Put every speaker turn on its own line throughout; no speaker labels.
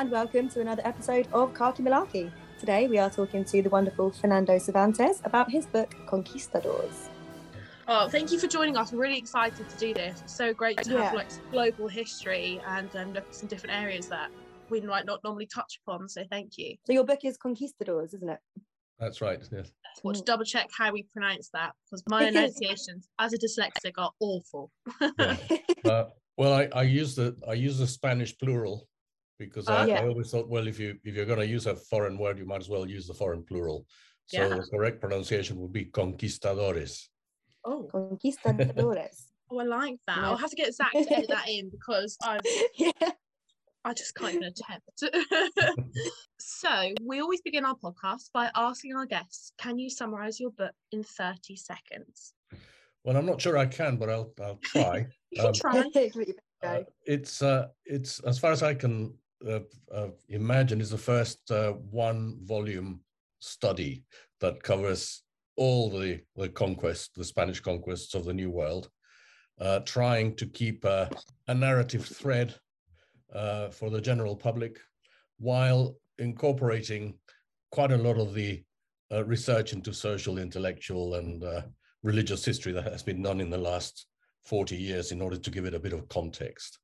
and welcome to another episode of Khaki Malarkey. Today we are talking to the wonderful Fernando Cervantes about his book Conquistadors.
Oh, thank you for joining us. We're really excited to do this. It's so great to
Yeah.
have like global history and um, look at some different areas that we might not normally touch upon. So thank you.
So your book is Conquistadors, isn't it?
That's right. Yes.
Want to
Mm.
double check how we pronounce that because my enunciations as a dyslexic are awful.
Yeah. Uh, well, I, I use the I use the Spanish plural because
Oh,
I,
yeah.
I always thought, well, if you if you're going to use a foreign word, you might as well use the foreign plural. So
Yeah.
the correct pronunciation would be conquistadores.
Oh,
Conquistadores.
oh, I like that.
Yeah.
I'll have to get Zach to edit that in because I've
yeah.
I just can't even attempt. so we always begin our podcast by asking our guests, can you summarize your book in 30 seconds?
Well, I'm not sure I can, but I'll I'll try.
You can
Um,
try.
Give it your best
Uh, it's uh, it's as far as I can uh, uh, imagine, is the first uh, one volume study that covers all the the conquest, the Spanish conquests of the New World, uh, trying to keep a, narrative thread uh, for the general public, while incorporating quite a lot of the uh, research into social, intellectual, and uh, religious history that has been done in the last 40 years in order to give it a bit of context.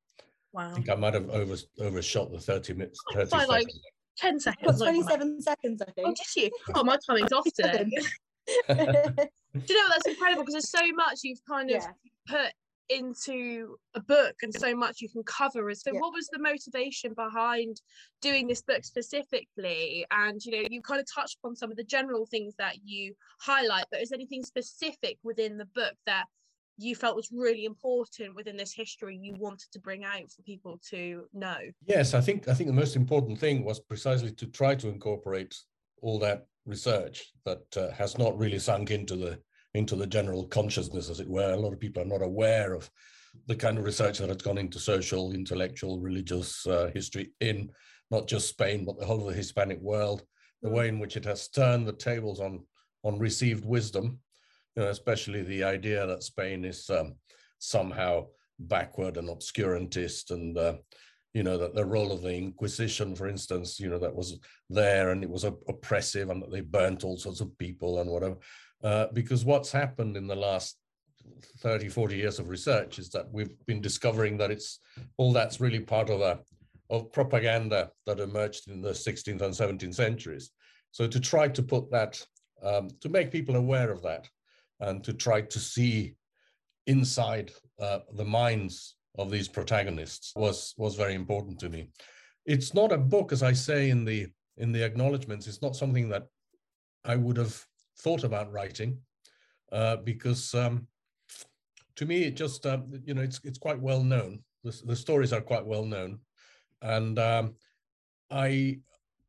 Wow.
I think I might have over, overshot the 30 minutes. 30
By like
seconds.
10
Got
seconds. like that.
27 seconds, I
Oh,
think.
did you? Oh, my timing's off today. Do you know that's incredible because there's so much you've kind of
yeah.
put into a book and so much you can cover. So,
Yeah.
what was the motivation behind doing this book specifically? And you know, you kind of touched upon some of the general things that you highlight, but is there anything specific within the book that you felt was really important within this history you wanted to bring out for people to know?
Yes, I think I think the most important thing was precisely to try to incorporate all that research that uh, has not really sunk into the into the general consciousness, as it were. A lot of people are not aware of the kind of research that has gone into social, intellectual, religious uh, history in not just Spain but the whole of the Hispanic world. The
Mm.
way in which it has turned the tables on on received wisdom, you know, especially the idea that Spain is um, somehow backward and obscurantist and uh, you know that the role of the inquisition for instance you know that was there and it was op- oppressive and that they burnt all sorts of people and whatever uh, because what's happened in the last 30 40 years of research is that we've been discovering that it's all that's really part of a of propaganda that emerged in the 16th and 17th centuries. So to try to put that um, to make people aware of that and to try to see inside uh, the minds of these protagonists was was very important to me. It's not a book, as I say in the in the acknowledgements. It's not something that I would have thought about writing uh, because um, to me it just uh, you know it's it's quite well known. The, the stories are quite well known, and um, I.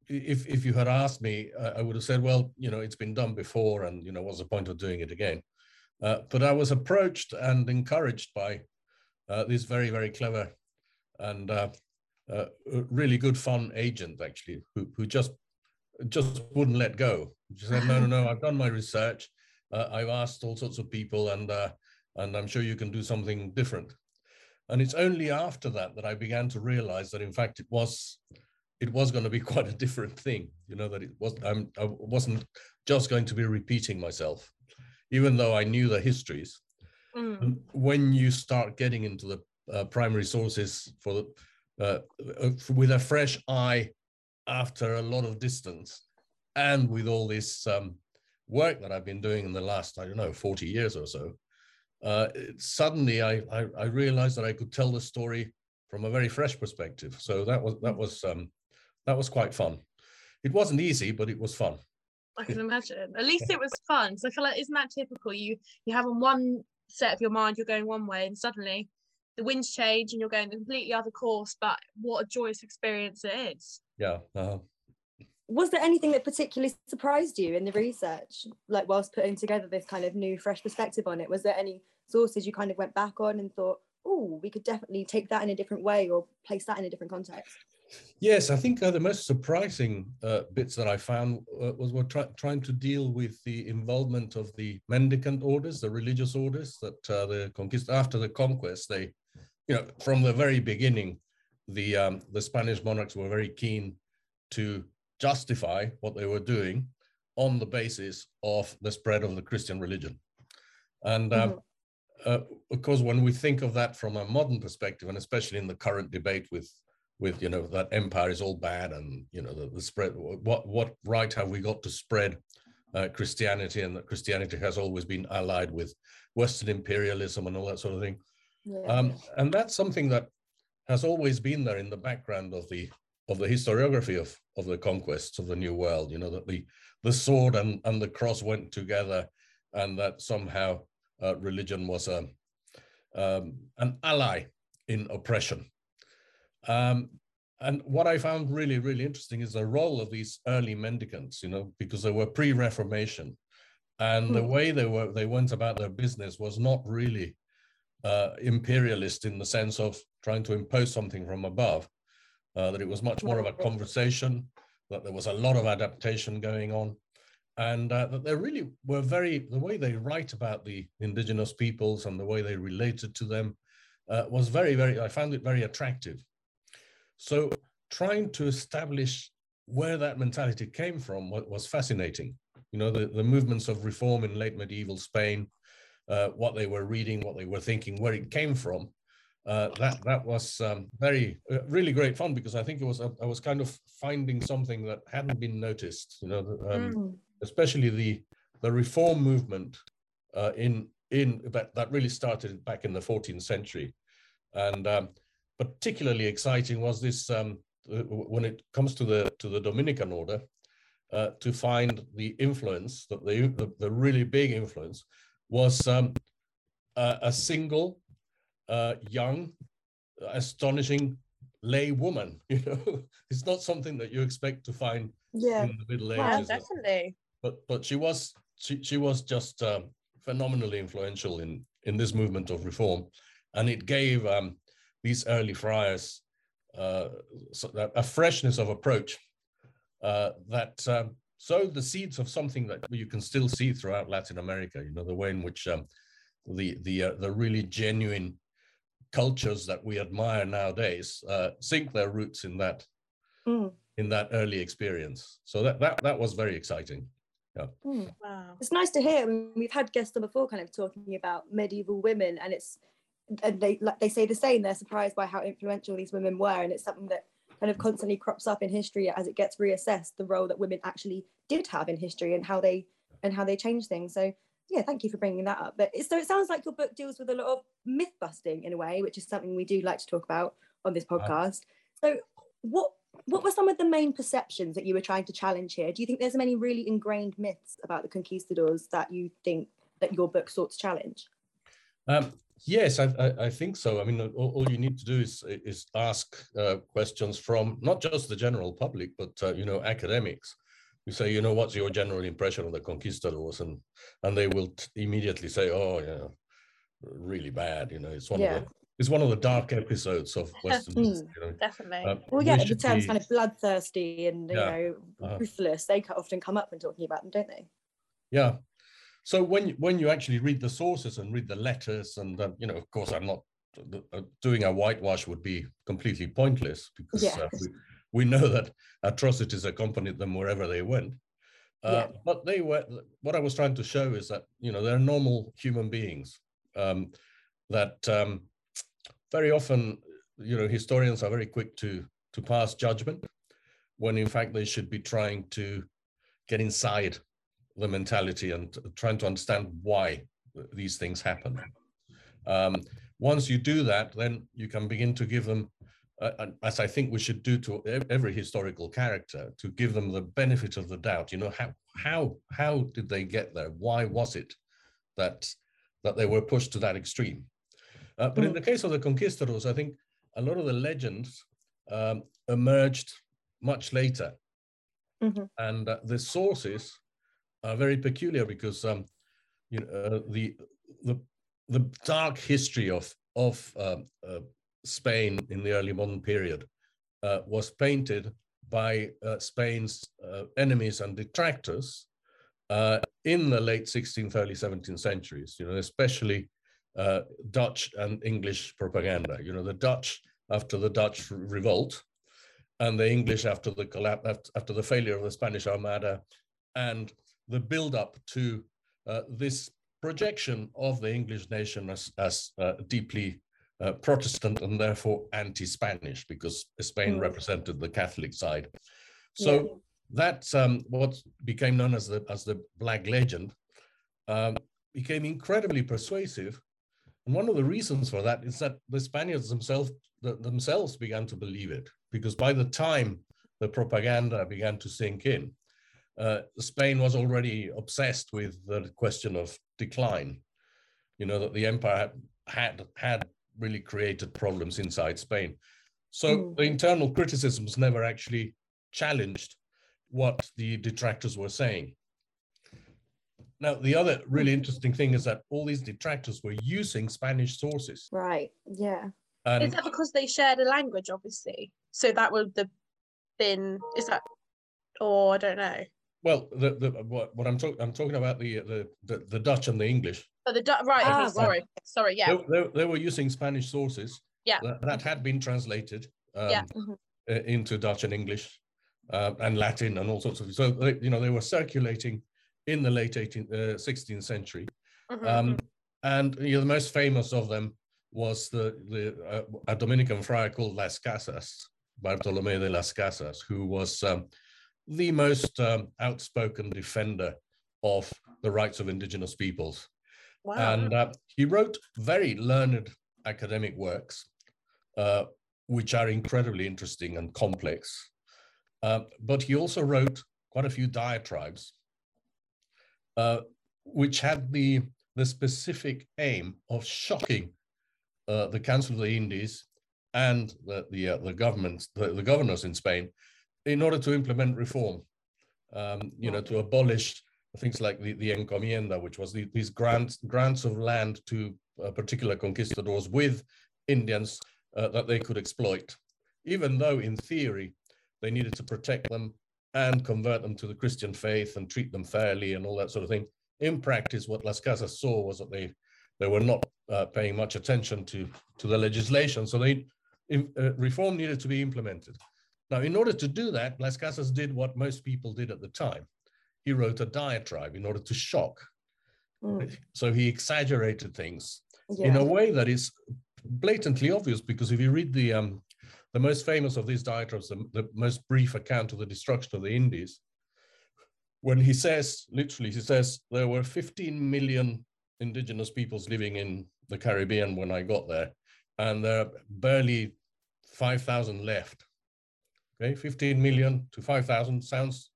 If, if you had asked me, I would have said, well, you know, it's been done before, and you know, what's the point of doing it again? Uh, but I was approached and encouraged by uh, this very, very clever and uh, uh, really good fun agent, actually, who, who just just wouldn't let go. She said, "No, no, no. I've done my research. Uh, I've asked all sorts of people, and uh, and I'm sure you can do something different." And it's only after that that I began to realize that, in fact, it was it was going to be quite a different thing. You know that it was I'm, I wasn't just going to be repeating myself even though I knew the histories.
Mm.
When you start getting into the uh, primary sources for the, uh, uh, with a fresh eye after a lot of distance, and with all this um, work that I've been doing in the last, I don't know, 40 years or so, uh, it- suddenly I, I, I realized that I could tell the story from a very fresh perspective. So that was that was um, that was quite fun. It wasn't easy, but it was fun.
I can imagine. At least it was fun. So I feel like isn't that typical? You you have on one set of your mind, you're going one way, and suddenly the winds change and you're going a completely other course. But what a joyous experience it is.
Yeah. uh
Was there anything that particularly surprised you in the research, like whilst putting together this kind of new, fresh perspective on it? Was there any sources you kind of went back on and thought, oh, we could definitely take that in a different way or place that in a different context?
Yes, I think uh, the most surprising uh, bits that I found uh, was we're try- trying to deal with the involvement of the mendicant orders, the religious orders that uh, the conquist after the conquest, they, you know, from the very beginning, the um, the Spanish monarchs were very keen to justify what they were doing on the basis of the spread of the Christian religion. And um, mm-hmm. uh, of course, when we think of that from a modern perspective, and especially in the current debate with with you know that empire is all bad and you know the, the spread what what right have we got to spread uh, christianity and that christianity has always been allied with western imperialism and all that sort of thing yeah. um, and that's something that has always been there in the background of the of the historiography of of the conquests of the new world you know that the the sword and and the cross went together and that somehow uh, religion was a um, an ally in oppression um, and what I found really, really interesting is the role of these early mendicants, you know, because they were pre-Reformation, and the hmm. way they were they went about their business was not really uh, imperialist in the sense of trying to impose something from above. Uh, that it was much more of a conversation, that there was a lot of adaptation going on, and uh, that they really were very the way they write about the indigenous peoples and the way they related to them uh, was very, very. I found it very attractive so trying to establish where that mentality came from was fascinating. You know, the, the movements of reform in late medieval Spain, uh, what they were reading, what they were thinking, where it came from. Uh, that that was um, very uh, really great fun because I think it was I was kind of finding something that hadn't been noticed. You know, um, mm. especially the the reform movement uh, in in that, that really started back in the 14th century, and um, particularly exciting was this um, when it comes to the to the Dominican order uh, to find the influence that the, the, the really big influence was um, a, a, single uh, young astonishing lay woman you know? It's not something that you expect to find
yeah.
in the middle
ages. yeah, definitely.
But but she was she, she was just um, phenomenally influential in in this movement of reform. And it gave um, these early friars uh, so a freshness of approach uh, that um, sowed the seeds of something that you can still see throughout Latin America. You know the way in which um, the the uh, the really genuine cultures that we admire nowadays uh, sink their roots in that mm. in that early experience. So that that that was very exciting. Yeah.
Mm. Wow. It's nice to hear. I mean, we've had guests on before kind of talking about medieval women, and it's and they like they say the same they're surprised by how influential these women were and it's something that kind of constantly crops up in history as it gets reassessed the role that women actually did have in history and how they and how they change things. So yeah thank you for bringing that up. But so it sounds like your book deals with a lot of myth busting in a way which is something we do like to talk about on this podcast. So what what were some of the main perceptions that you were trying to challenge here? Do you think there's many really ingrained myths about the conquistadors that you think that your book sought to challenge?
Um, Yes, I, I, I, think so. I mean, all, all, you need to do is is ask uh, questions from not just the general public, but uh, you know, academics. You say, you know, what's your general impression of the conquistadors, and and they will immediately say, oh, yeah, really bad. You know, it's one yeah. of the it's one of the dark episodes of Western
history. You know? Definitely. Uh,
well, yeah, the terms be... kind of bloodthirsty and you yeah. know uh-huh. ruthless. They often come up when talking about them, don't they?
Yeah, so when when you actually read the sources and read the letters, and uh, you know, of course, I'm not uh, doing a whitewash would be completely pointless because yes. uh, we, we know that atrocities accompanied them wherever they went. Uh, yeah. But they were what I was trying to show is that you know they're normal human beings. Um, that um, very often you know historians are very quick to to pass judgment when in fact they should be trying to get inside the mentality and trying to understand why these things happen. Um, once you do that, then you can begin to give them, uh, as I think we should do to every historical character, to give them the benefit of the doubt. You know, how how how did they get there? Why was it that that they were pushed to that extreme? Uh, but in the case of the conquistadors, I think a lot of the legends um, emerged much later, mm-hmm. and uh, the sources are very peculiar because um, you know uh, the the the dark history of of um, uh, Spain in the early modern period uh, was painted by uh, Spain's uh, enemies and detractors uh, in the late 16th, early 17th centuries. You know, especially Dutch and English propaganda. You know, the Dutch after the Dutch revolt, and the English after the collapse after the failure of the Spanish Armada, and the build-up to uh, this projection of the English nation as, as uh, deeply uh, Protestant and therefore anti-Spanish, because Spain mm. represented the Catholic side. So yeah. that's um, what became known as the as the Black Legend. Um, became incredibly persuasive, and one of the reasons for that is that the Spaniards themselves the, themselves began to believe it, because by the time the propaganda began to sink in, uh, Spain was already obsessed with the question of decline. You know that the empire had had really created problems inside Spain. So mm. the internal criticisms never actually challenged what the detractors were saying. Now, the other really interesting thing is that all these detractors were using Spanish sources.
Right. Yeah.
And is that because they shared a language, obviously? So that would have been, is that, or I don't know.
Well, the, the what, what I'm talking I'm talking about the, the the the Dutch and the English.
Oh, the Dutch, right? Ah, okay, sorry, sorry, yeah.
They, they, they, were using Spanish sources.
Yeah.
That, that had been translated. Um, yeah. Mm-hmm. Into Dutch and English, uh, and Latin and all sorts of. So they, you know they were circulating in the late 18th, uh, 16th century, mm-hmm. um, mm-hmm. and you know, the most famous of them was the the uh, a Dominican friar called Las Casas, Bartolome de las Casas, who was um, the most um, outspoken defender of the rights of indigenous peoples. Wow. And uh, he wrote very learned academic works, uh, which are incredibly interesting and complex. Uh, but he also wrote quite a few diatribes, uh, which had the, the specific aim of shocking uh, the Council of the Indies and the, the, uh, the governments, the, the governors in Spain in order to implement reform, um, you know, to abolish things like the, the encomienda, which was the, these grants, grants of land to uh, particular conquistadors with Indians uh, that they could exploit, even though in theory they needed to protect them and convert them to the Christian faith and treat them fairly and all that sort of thing. In practice, what Las Casas saw was that they they were not uh, paying much attention to to the legislation, so they uh, reform needed to be implemented. Now, in order to do that, Las Casas did what most people did at the time. He wrote a diatribe in order to shock. Mm. So he exaggerated things yeah. in a way that is blatantly obvious because if you read the um, the most famous of these diatribes, the, the most brief account of the destruction of the Indies, when he says, literally, he says, there were 15 million indigenous peoples living in the Caribbean when I got there, and there are barely 5,000 left. Okay, 15 million to 5,000 sounds,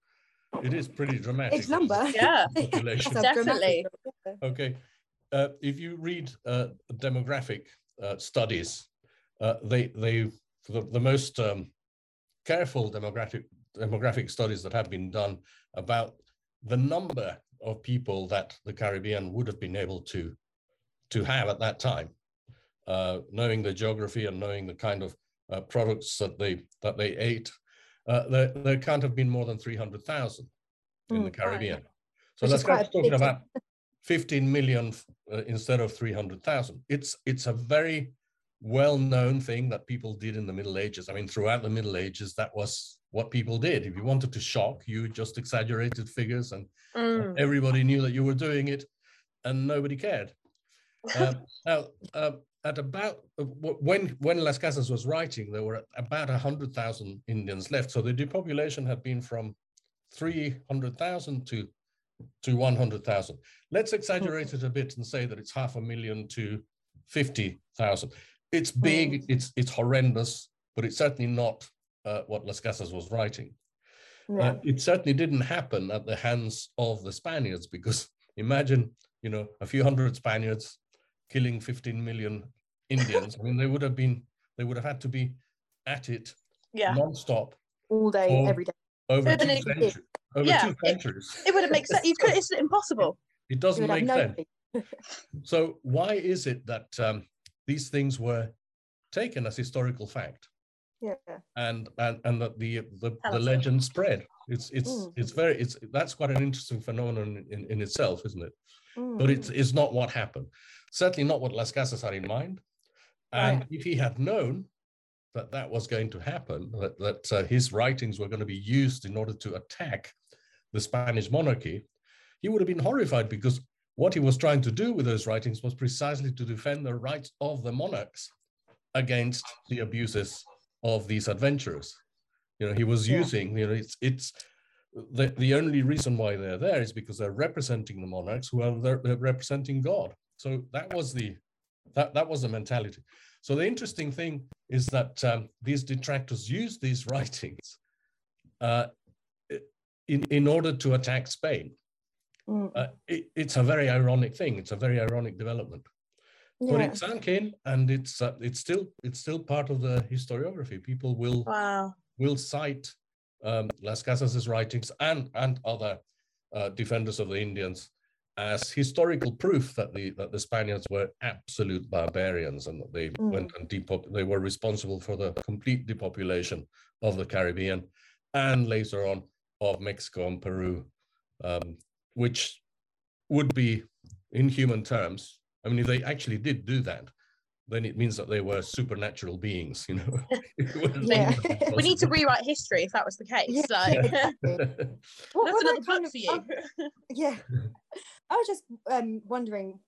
it is pretty dramatic.
It's number.
Yeah, definitely.
Okay, uh, if you read uh, demographic uh, studies, uh, they, they the, the most um, careful demographic, demographic studies that have been done about the number of people that the Caribbean would have been able to, to have at that time, uh, knowing the geography and knowing the kind of uh, products that they that they ate, uh, there, there can't have been more than 300,000 in mm, the Caribbean. Right. So Which that's talking about 15 million uh, instead of 300,000. It's it's a very well-known thing that people did in the Middle Ages. I mean, throughout the Middle Ages, that was what people did. If you wanted to shock, you just exaggerated figures, and mm. everybody knew that you were doing it, and nobody cared. Uh, now, uh, at about uh, when when Las Casas was writing, there were about hundred thousand Indians left. So the depopulation had been from three hundred thousand to to one hundred thousand. Let's exaggerate it a bit and say that it's half a million to fifty thousand. It's big. It's it's horrendous, but it's certainly not uh, what Las Casas was writing. Uh, it certainly didn't happen at the hands of the Spaniards because imagine, you know, a few hundred Spaniards killing 15 million Indians. I mean, they would have been, they would have had to be at it yeah. non-stop.
All day, every day.
Over, two, centuries, over yeah, two centuries.
It, it would have made sense. You could, it's impossible.
It, it doesn't make sense. so why is it that um, these things were taken as historical fact?
Yeah.
And and and that the the, the legend spread. It's it's mm. it's very it's that's quite an interesting phenomenon in, in itself, isn't it? Mm. But it's it's not what happened certainly not what Las Casas had in mind. And right. if he had known that that was going to happen, that, that uh, his writings were going to be used in order to attack the Spanish monarchy, he would have been horrified because what he was trying to do with those writings was precisely to defend the rights of the monarchs against the abuses of these adventurers. You know, he was yeah. using, you know, it's it's the, the only reason why they're there is because they're representing the monarchs who are they're, they're representing God. So that was the that that was the mentality. So the interesting thing is that um, these detractors use these writings uh, in in order to attack Spain. Mm. Uh, it, it's a very ironic thing. It's a very ironic development. Yeah. But it sank in, and it's uh, it's still it's still part of the historiography. People will
wow.
will cite um, Las Casas' writings and, and other uh, defenders of the Indians as historical proof that the that the Spaniards were absolute barbarians and that they mm. went and depop- they were responsible for the complete depopulation of the Caribbean and later on of Mexico and Peru, um, which would be in human terms. I mean, if they actually did do that, then it means that they were supernatural beings, you know.
yeah. we need to rewrite history if that was the case. Yeah. So yeah. that's another book for you.
yeah. I was just um, wondering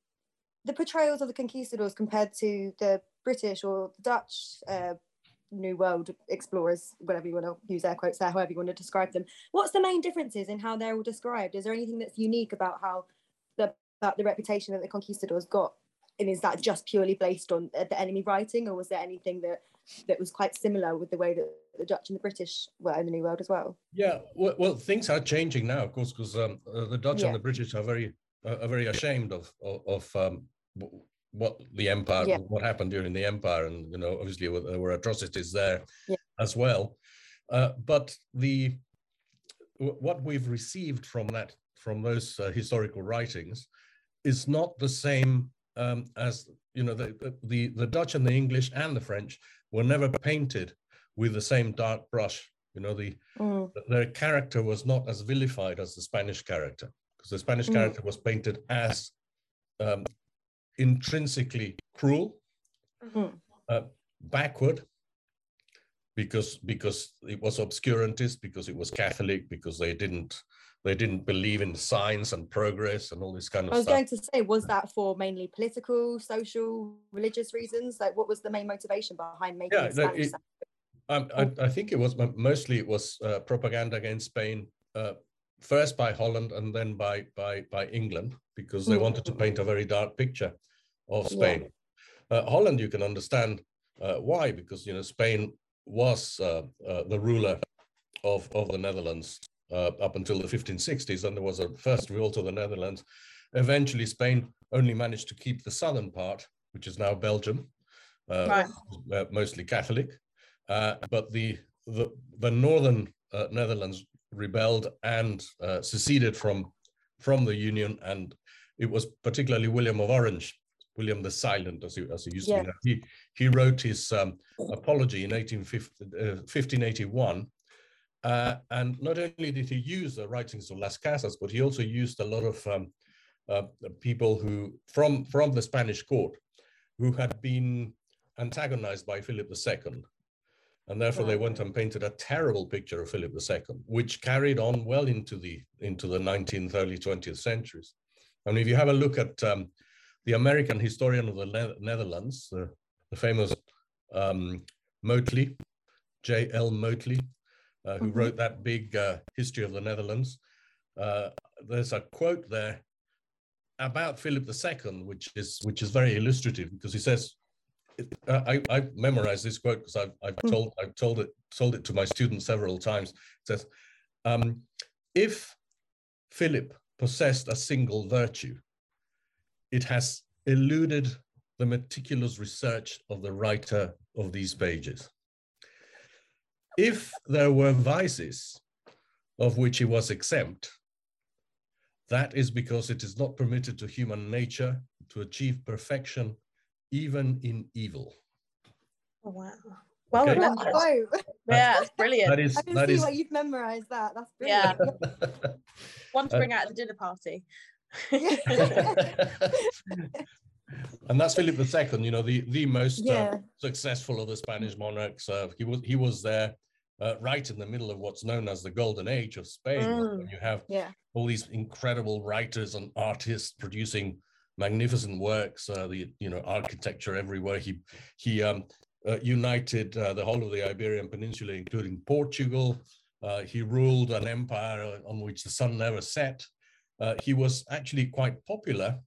the portrayals of the conquistadors compared to the British or the Dutch uh, New World explorers, whatever you want to use air quotes there, however you want to describe them. What's the main differences in how they're all described? Is there anything that's unique about how the about the reputation that the conquistadors got and is that just purely based on the enemy writing or was there anything that that was quite similar with the way that the Dutch and the British were in the New World as well?
Yeah, well, well things are changing now, of course, because um, uh, the Dutch yeah. and the British are very uh, are very ashamed of of, um, what the empire, yeah. what happened during the empire, and you know, obviously there were atrocities there yeah. as well. Uh, but the what we've received from that from those uh, historical writings is not the same um, as you know, the, the, the Dutch and the English and the French were never painted with the same dark brush. You know, the mm. their character was not as vilified as the Spanish character, because the Spanish mm. character was painted as um, intrinsically cruel, mm-hmm. uh, backward, because because it was obscurantist, because it was Catholic, because they didn't they didn't believe in science and progress and all this kind of
I was
stuff.
going to say, was that for mainly political, social, religious reasons? Like, what was the main motivation behind making yeah, no, it,
um, I, I, think it was mostly it was uh, propaganda against Spain, uh, first by Holland and then by by by England, because they mm. wanted to paint a very dark picture of Spain. Yeah. Uh, Holland, you can understand uh, why, because you know Spain was uh, uh, the ruler of of the Netherlands uh, up until the 1560s. And there was a first revolt of the Netherlands. Eventually, Spain only managed to keep the southern part, which is now Belgium, uh, right. Uh, mostly Catholic. Uh, but the, the, the northern uh, Netherlands rebelled and uh, seceded from, from the Union. And it was particularly William of Orange William the Silent, as he, as he used yeah. to be known. He, he wrote his um, apology in 18, uh, 1581, uh, and not only did he use the writings of Las Casas, but he also used a lot of um, uh, people who from from the Spanish court who had been antagonized by Philip II. And therefore they went and painted a terrible picture of Philip II, which carried on well into the into the 19th, early 20th centuries. And if you have a look at um, the American historian of the ne Netherlands, the famous um, Motley, J.L. Motley, uh, who mm-hmm. wrote that big uh, history of the Netherlands. Uh, there's a quote there about Philip II, which is which is very illustrative because he says, uh, I, I memorized this quote because I've, I've mm. told I've told it told it to my students several times. It says, um, if Philip possessed a single virtue, it has eluded the meticulous research of the writer of these pages if there were vices of which he was exempt, that is because it is not permitted to human nature to achieve perfection even in evil.
Oh, wow. Well okay. remembered. Oh, yeah, it's brilliant.
That is, I can that see is... why you've memorized that. That's brilliant.
Yeah. One to bring uh, out at the dinner party.
and that's Philip II. You know, the the most uh, successful of the Spanish monarchs. Uh, he was he was there uh, right in the middle of what's known as the golden age of Spain.
Mm.
When you have
Yeah.
all these incredible writers and artists producing magnificent works. Uh, the you know architecture everywhere. He he um, uh, united uh, the whole of the Iberian Peninsula, including Portugal. Uh, he ruled an empire on which the sun never set. Uh, he was actually quite popular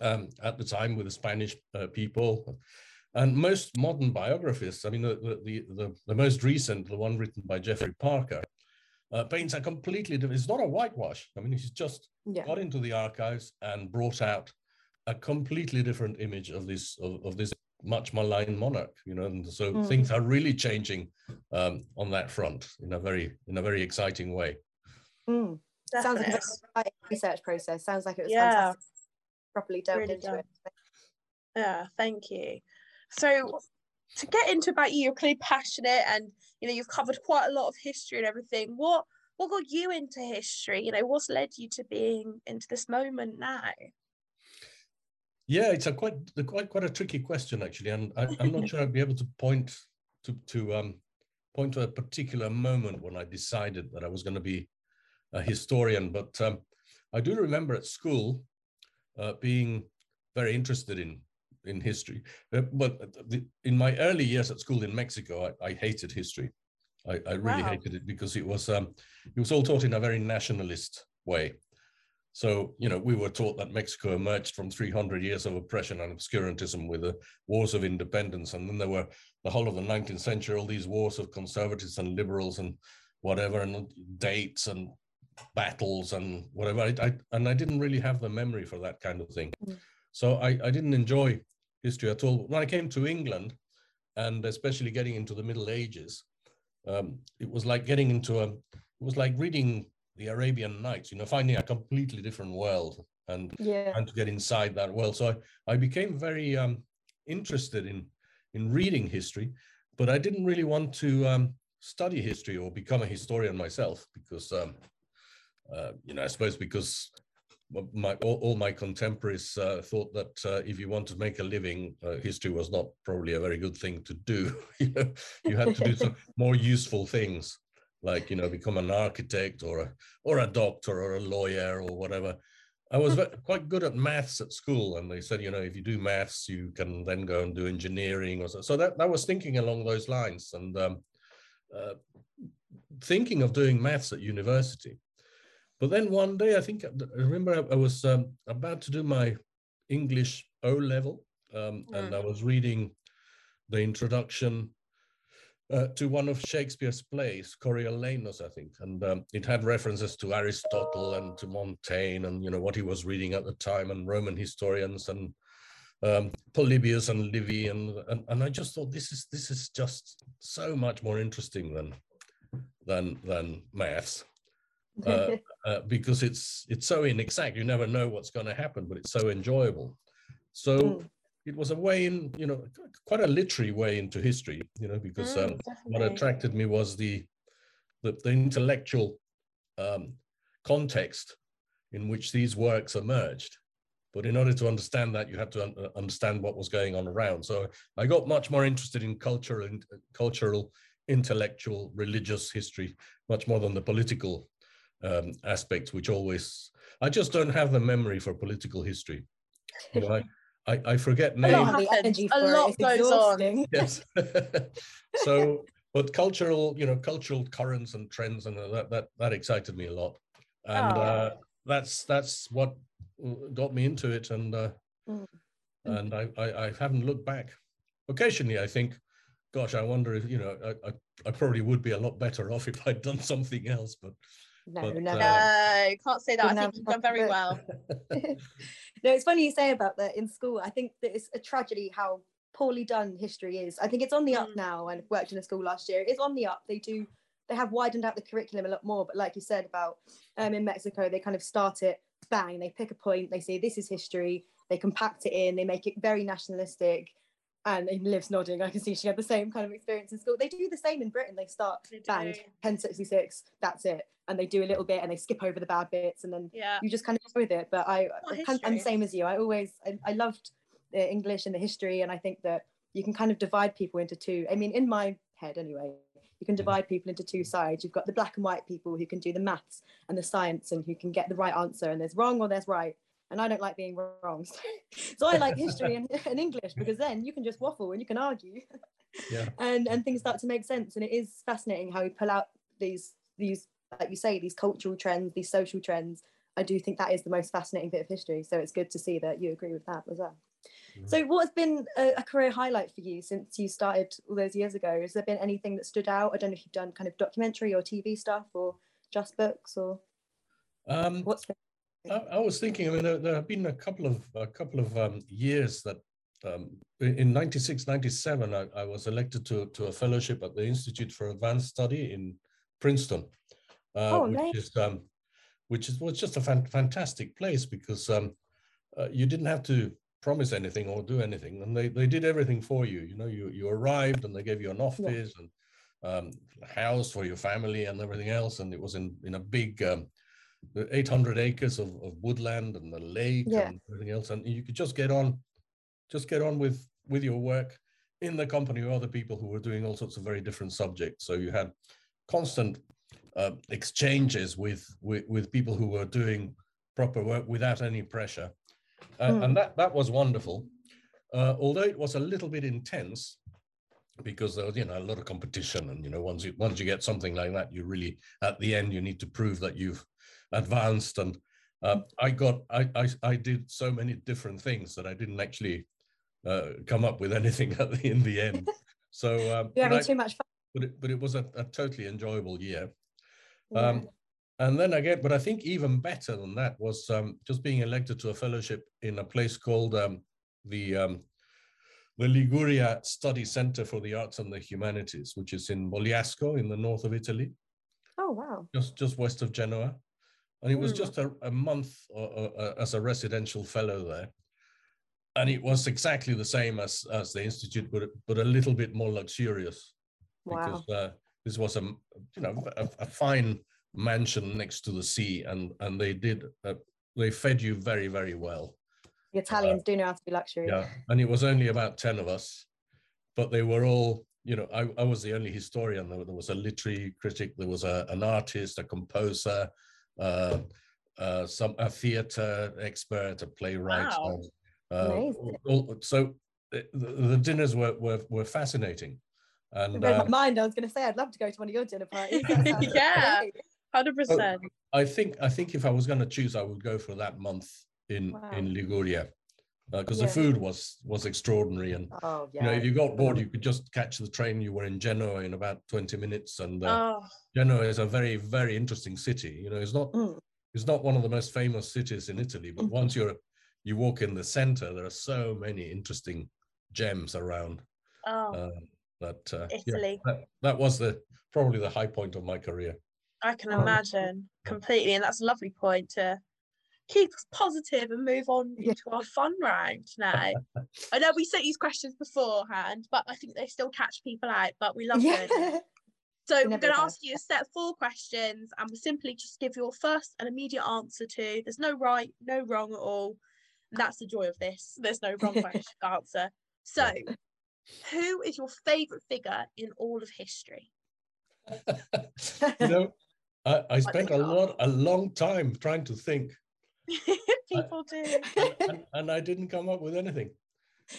um, at the time with the Spanish uh, people. And most modern biographies, I mean, the, the, the, the, the most recent, the one written by Geoffrey Parker, uh, paints a completely different, it's not a whitewash. I mean, he's just
Yeah.
got into the archives and brought out a completely different image of this, of, of this much maligned monarch, you know, and so
Mm.
things are really changing um, on that front in a very, in a very exciting way.
Mm. Sounds like a
Definitely.
very exciting research process. Sounds like it was
Yeah.
fantastic. Properly delved
Really
into
done.
it.
Yeah, thank you. So to get into about you, you're clearly passionate and you know you've covered quite a lot of history and everything. What what got you into history? You know, what's led you to being into this moment now?
Yeah, it's a quite quite quite a tricky question actually, and I, I'm not sure I'd be able to point to to um point to a particular moment when I decided that I was going to be a historian. But um, I do remember at school uh, being very interested in in history. Uh, but the, in my early years at school in Mexico, I, I hated history. I, I really
Wow.
hated it because it was um, it was all taught in a very nationalist way. So, you know, we were taught that Mexico emerged from 300 years of oppression and obscurantism with the wars of independence. And then there were the whole of the 19th century, all these wars of conservatives and liberals and whatever, and dates and battles and whatever. I, I, and I didn't really have the memory for that kind of thing.
Mm.
So I, I didn't enjoy history at all. When I came to England, and especially getting into the Middle Ages, um, it was like getting into a, it was like reading the Arabian Nights, you know, finding a completely different world and
Yeah.
trying to get inside that world. So I, I became very um, interested in in reading history, but I didn't really want to um, study history or become a historian myself because, um, uh, you know, I suppose because my all, all my contemporaries uh, thought that uh, if you want to make a living, uh, history was not probably a very good thing to do. you know, you had to do some more useful things, like you know, become an architect or a or a doctor or a lawyer or whatever. I was quite good at maths at school, and they said, you know, if you do maths, you can then go and do engineering or so. So that I was thinking along those lines, and um, uh, thinking of doing maths at university. But then one day, I think I remember I, I was um, about to do my English O level, um, and I was reading the introduction uh, to one of Shakespeare's plays, Coriolanus, I think, and um, it had references to Aristotle and to Montaigne, and you know what he was reading at the time, and Roman historians, and um, Polybius and Livy, and, and and I just thought this is this is just so much more interesting than than than maths uh, uh, because it's it's so inexact. You never know what's going to happen, but it's so enjoyable. So
Mm.
it was a way in, you know, quite a literary way into history, you know, because um,
Mm,
what attracted me was the the, the intellectual um, context in which these works emerged. But in order to understand that, you had to un- understand what was going on around. So I got much more interested in cultural and cultural, intellectual, religious history, much more than the political um, aspects, which always I just don't have the memory for political history. You know, I, I, I forget
A lot
names.
The energy
A
for it.
lot
It's
goes on.
yes so but cultural you know cultural currents and trends and that that that excited me a lot and
Oh.
uh that's that's what got me into it and uh
Mm.
and I, I i haven't looked back occasionally i think gosh i wonder if you know i i, I probably would be a lot better off if i'd done something else but
No,
But,
never.
uh,
No, can't say that. I think you've done very
but-
well.
no, it's funny you say about that in school. I think that it's a tragedy how poorly done history is. I think it's on the up
Mm.
now. and worked in a school last year. It's on the up. They do. They have widened out the curriculum a lot more. But like you said about um, in Mexico, they kind of start it bang. They pick a point. They say this is history. They compact it in. They make it very nationalistic. And, Liv's nodding. I can see she had the same kind of experience in school. They do the same in Britain. They start
They
bang 1066. That's it. And they do a little bit and they skip over the bad bits and then
Yeah.
you just kind of go with it. But I, I I'm the same as you. I always, I, I loved the English and the history, and I think that you can kind of divide people into two. I mean, in my head anyway, you can divide people into two sides. You've got the black and white people who can do the maths and the science and who can get the right answer, and there's wrong or there's right. And I don't like being wrong. so I like history and, and English because then you can just waffle and you can argue.
Yeah.
and and things start to make sense. And it is fascinating how we pull out these these like you say these cultural trends, these social trends. I do think that is the most fascinating bit of history. So it's good to see that you agree with that as well.
Mhm.
So, what has been a, a career highlight for you since you started all those years ago? Has there been anything that stood out? I don't know if you've done kind of documentary or TV stuff or just books or
Um,
what's been.
I, I was thinking. I mean, there, there have been a couple of a couple of um, years that um, in in 96, 97, I, I was elected to to a fellowship at the Institute for Advanced Study in Princeton, uh,
Oh,
which
amazing.
is um, which is was just a fan, fantastic place because um, uh, you didn't have to promise anything or do anything, and they they did everything for you. You know, you you arrived and they gave you an office and um, house for your family and everything else, and it was in in a big um, 800 acres of, of woodland and the lake
Yeah.
and everything else and you could just get on just get on with with your work in the company of other people who were doing all sorts of very different subjects so you had constant uh, exchanges with, with with people who were doing proper work without any pressure Uh,
Mm.
and that that was wonderful uh, although it was a little bit intense because there was you know a lot of competition and you know once you once you get something like that you really at the end you need to prove that you've advanced and uh, i got I, I i did so many different things that i didn't actually uh, come up with anything at the, in the end so um,
You're
but,
having
I-
too much fun.
but, it, but it was a, a totally enjoyable year
Yeah.
um, and then again, but I think even better than that was um, just being elected to a fellowship in a place called um, the um, the Liguria Study Center for the Arts and the Humanities, which is in Bogliasco in the north of Italy,
oh wow.
just just west of Genoa, and it was
Mm.
just a, a month uh, uh, uh, as a residential fellow there, and it was exactly the same as as the institute, but but a little bit more luxurious
Wow.
because uh, this was a, you know a, a fine mansion next to the sea and and they did uh, they fed you very very well
The Italians do know how to be luxury.
yeah and it was only about 10 of us but they were all you know i, I was the only historian there, there was a literary critic there was a, an artist a composer uh, uh, some a theater expert a playwright
Wow.
uh,
Amazing.
all- so the, the dinners were, were were fascinating and uh,
my mind. I was going to say I'd love to go to one of your dinner parties.
Yeah.
great.
Hundred percent.
I think I think if I was going to choose, I would go for that month in
Wow.
in Liguria because
Yeah.
the food was was extraordinary, and
Oh yeah.
you know if you got bored, you could just catch the train. You were in Genoa in about twenty minutes, and uh,
Oh,
Genoa is a very very interesting city. You know, it's not
Mm.
it's not one of the most famous cities in Italy, but
Mhm.
once you're you walk in the center, there are so many interesting gems around.
oh,
Uh, that uh, yeah,
Italy.
that, that was the probably the high point of my career.
I can imagine completely, and that's a lovely point to keep us positive and move on
Yeah.
into our fun round now. I know we sent these questions beforehand, but I think they still catch people out. But we love doing it. So
They
we're going to ask you a set of four questions, and we'll simply just give your first and immediate answer to. There's no right, no wrong at all. And that's the joy of this. There's no wrong answer. So, who is your favourite figure in all of history?
you know, I, I spent a lot, a long time trying to think,
People do.
and, and- and I didn't come up with anything.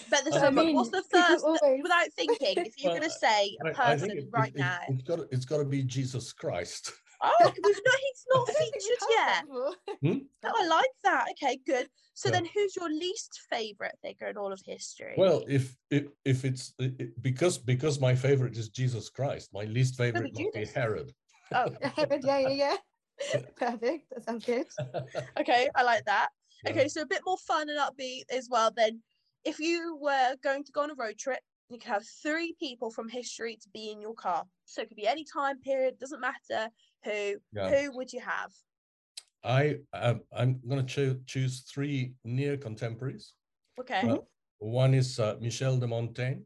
But there's um,
I
so much.
mean,
What's the first?
always-
Without thinking, if you're
Well,
going to say a person
think it-
right
it,
now,
It, has got to, it's got to be Jesus Christ.
oh, we've not, he's not
I don't think we've
featured yet.
that before.
Oh, I like that. Okay, good. So
Yeah.
then, who's your least favorite figure in all of history?
Well, if if, if it's it, it- because because my favorite is Jesus Christ, my least favorite must be Herod.
oh,
Herod, yeah, yeah, yeah. Perfect. That sounds good.
okay, I like that. Okay, so a bit more fun and upbeat as well. Then, if you were going to go on a road trip, you could have three people from history to be in your car. So it could be any time period, doesn't matter who.
Yeah.
Who would you have?
I um, I'm going to cho- choose three near contemporaries.
Okay.
Uh, One is uh, Michel de Montaigne,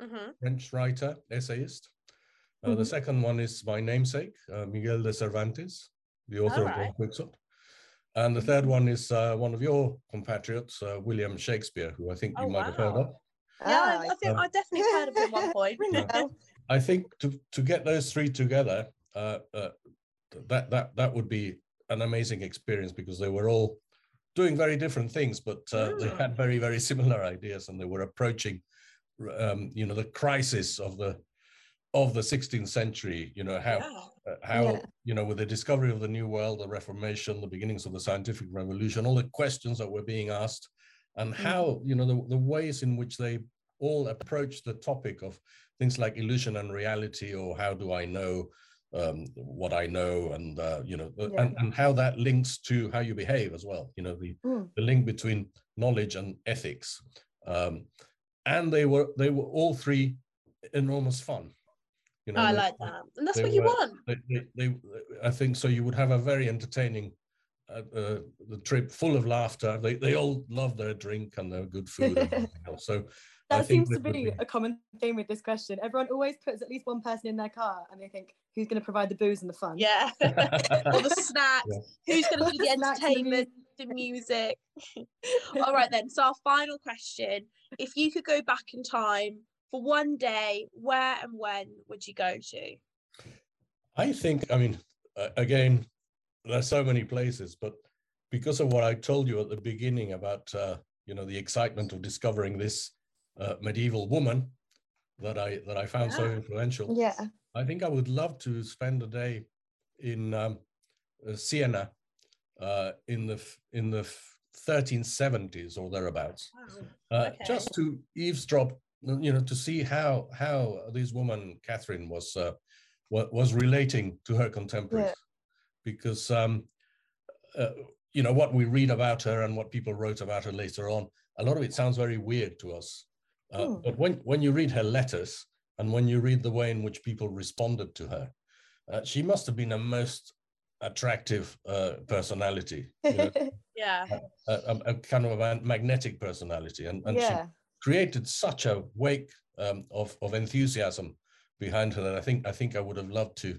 hmm
French writer, essayist. Uh, The
Mhm.
second one is my namesake, uh, Miguel de Cervantes, the author of
Alright.
Don Quixote. And the third one is uh, one of your compatriots, uh, William Shakespeare, who I think you
Oh,
might have heard of.
Yeah,
Ah,
I, I think
um,
I definitely heard of it at one point.
Ring a bell.
I think to to get those three together, uh, uh, that that that would be an amazing experience because they were all doing very different things, but uh, they
Mm.
had very very similar ideas, and they were approaching, um, you know, the crisis of the of the 16th century. You know how
Yeah.
How
Yeah.
you know with the discovery of the new world the reformation the beginnings of the scientific revolution all the questions that were being asked and
Mhm.
how you know the, the ways in which they all approach the topic of things like illusion and reality or how do i know um, what i know and uh, you know
Yeah.
and, and how that links to how you behave as well you know the,
Mm.
the link between knowledge and ethics um, and they were they were all three enormous fun you know
I
they-
like that. And that's what you
were-
want.
they, they, they I think so. You would have a very entertaining uh, uh, the trip, full of laughter. They they all love their drink and their good food and else. So I
That
think
seems to be
be-
a common theme with this question. Everyone always puts at least one person in their car and they think, who's going to provide the booze and the fun?
Yeah. Or the snacks.
Yeah.
Who's going to do the
Snacks and the
entertainment, the music? All right, then. So, our final question if you could go back in time for one day, where and when would you go to?
I think I mean again, there's so many places, but because of what I told you at the beginning about uh, you know the excitement of discovering this uh, medieval woman that I that I found so influential.
Yeah.
I think I would love to spend a day in um, uh, Siena uh, in the in the 1370s or thereabouts, uh,
Okay.
just to eavesdrop, you know, to see how how this woman Catherine was uh, wa- was relating to her contemporaries, because um, uh, you know what we read about her and what people wrote about her later on, a lot of it sounds very weird to us. Uh,
Hmm.
But when when you read her letters and when you read the way in which people responded to her, uh, she must have been a most attractive uh, personality, you know,
Yeah.
a, a- a kind of a magnetic personality, and, and she
yeah.
Created such a wake um, of of enthusiasm behind her that I think I think I would have loved to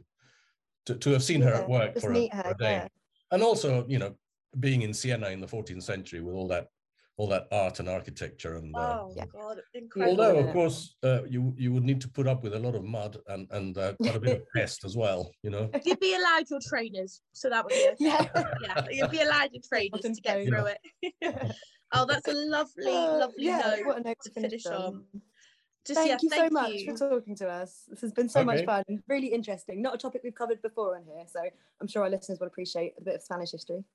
to, to have seen her at work for a,
meet
for a day,
yeah.
and also you know being in Siena in the 14th century with all that all that art and architecture and. Uh,
Oh,
Yeah.
God. Incredible.
Although, of course, uh, you you would need to put up with a lot of mud and and uh, quite a bit of pest as well. You know.
You'd be allowed your trainers, so that would be okay.
Yeah.
yeah, you'd be allowed your trainers to get
so.
through it. oh, that's a lovely,
Uh,
lovely
yeah,
note.
what a note
to
to finish,
finish on.
on.
Just
Thank
yeah,
you
thank
so much
you.
for talking to us. This has been so much fun, really interesting. Not a topic we've covered before on here, so I'm sure our listeners will appreciate a bit of Spanish history.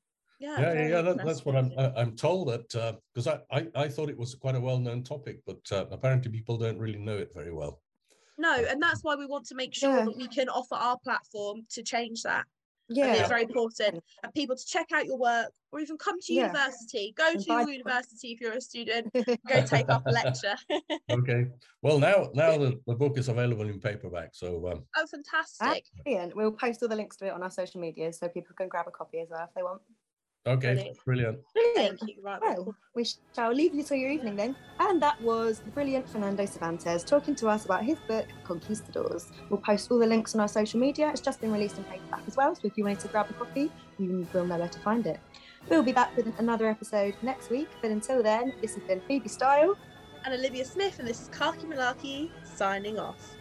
Yeah,
Yeah, yeah, yeah. That, that's what I'm. I- I'm told that because I, I I thought it was quite a well-known topic, but uh, apparently people don't really know it very well.
No, and that's why we want to make sure
Yeah.
that we can offer our platform to change that. And
Yeah,
it's very important. And people to check out your work or even come to
Yeah.
university. Go to
buy
your
books.
university if you're a student. Go take up a lecture.
Okay. Well, now now the, the book is available in paperback, so um,
oh, fantastic.
Brilliant. We'll post all the links to it on our social media so people can grab a copy as well if they want.
Okay,
Brilliant.
brilliant.
Brilliant.
Thank you. Right. well,
Well, we shall leave you to your evening then. And that was the brilliant Fernando Cervantes talking to us about his book, Conquistadors. We'll post all the links on our social media. It's just been released in paperback as well, so if you wanted to grab a copy, you will know where to find it. We'll be back with another episode next week, but until then, this has been Phoebe Style.
And Olivia Smith, and this is Kaki Malaki signing off.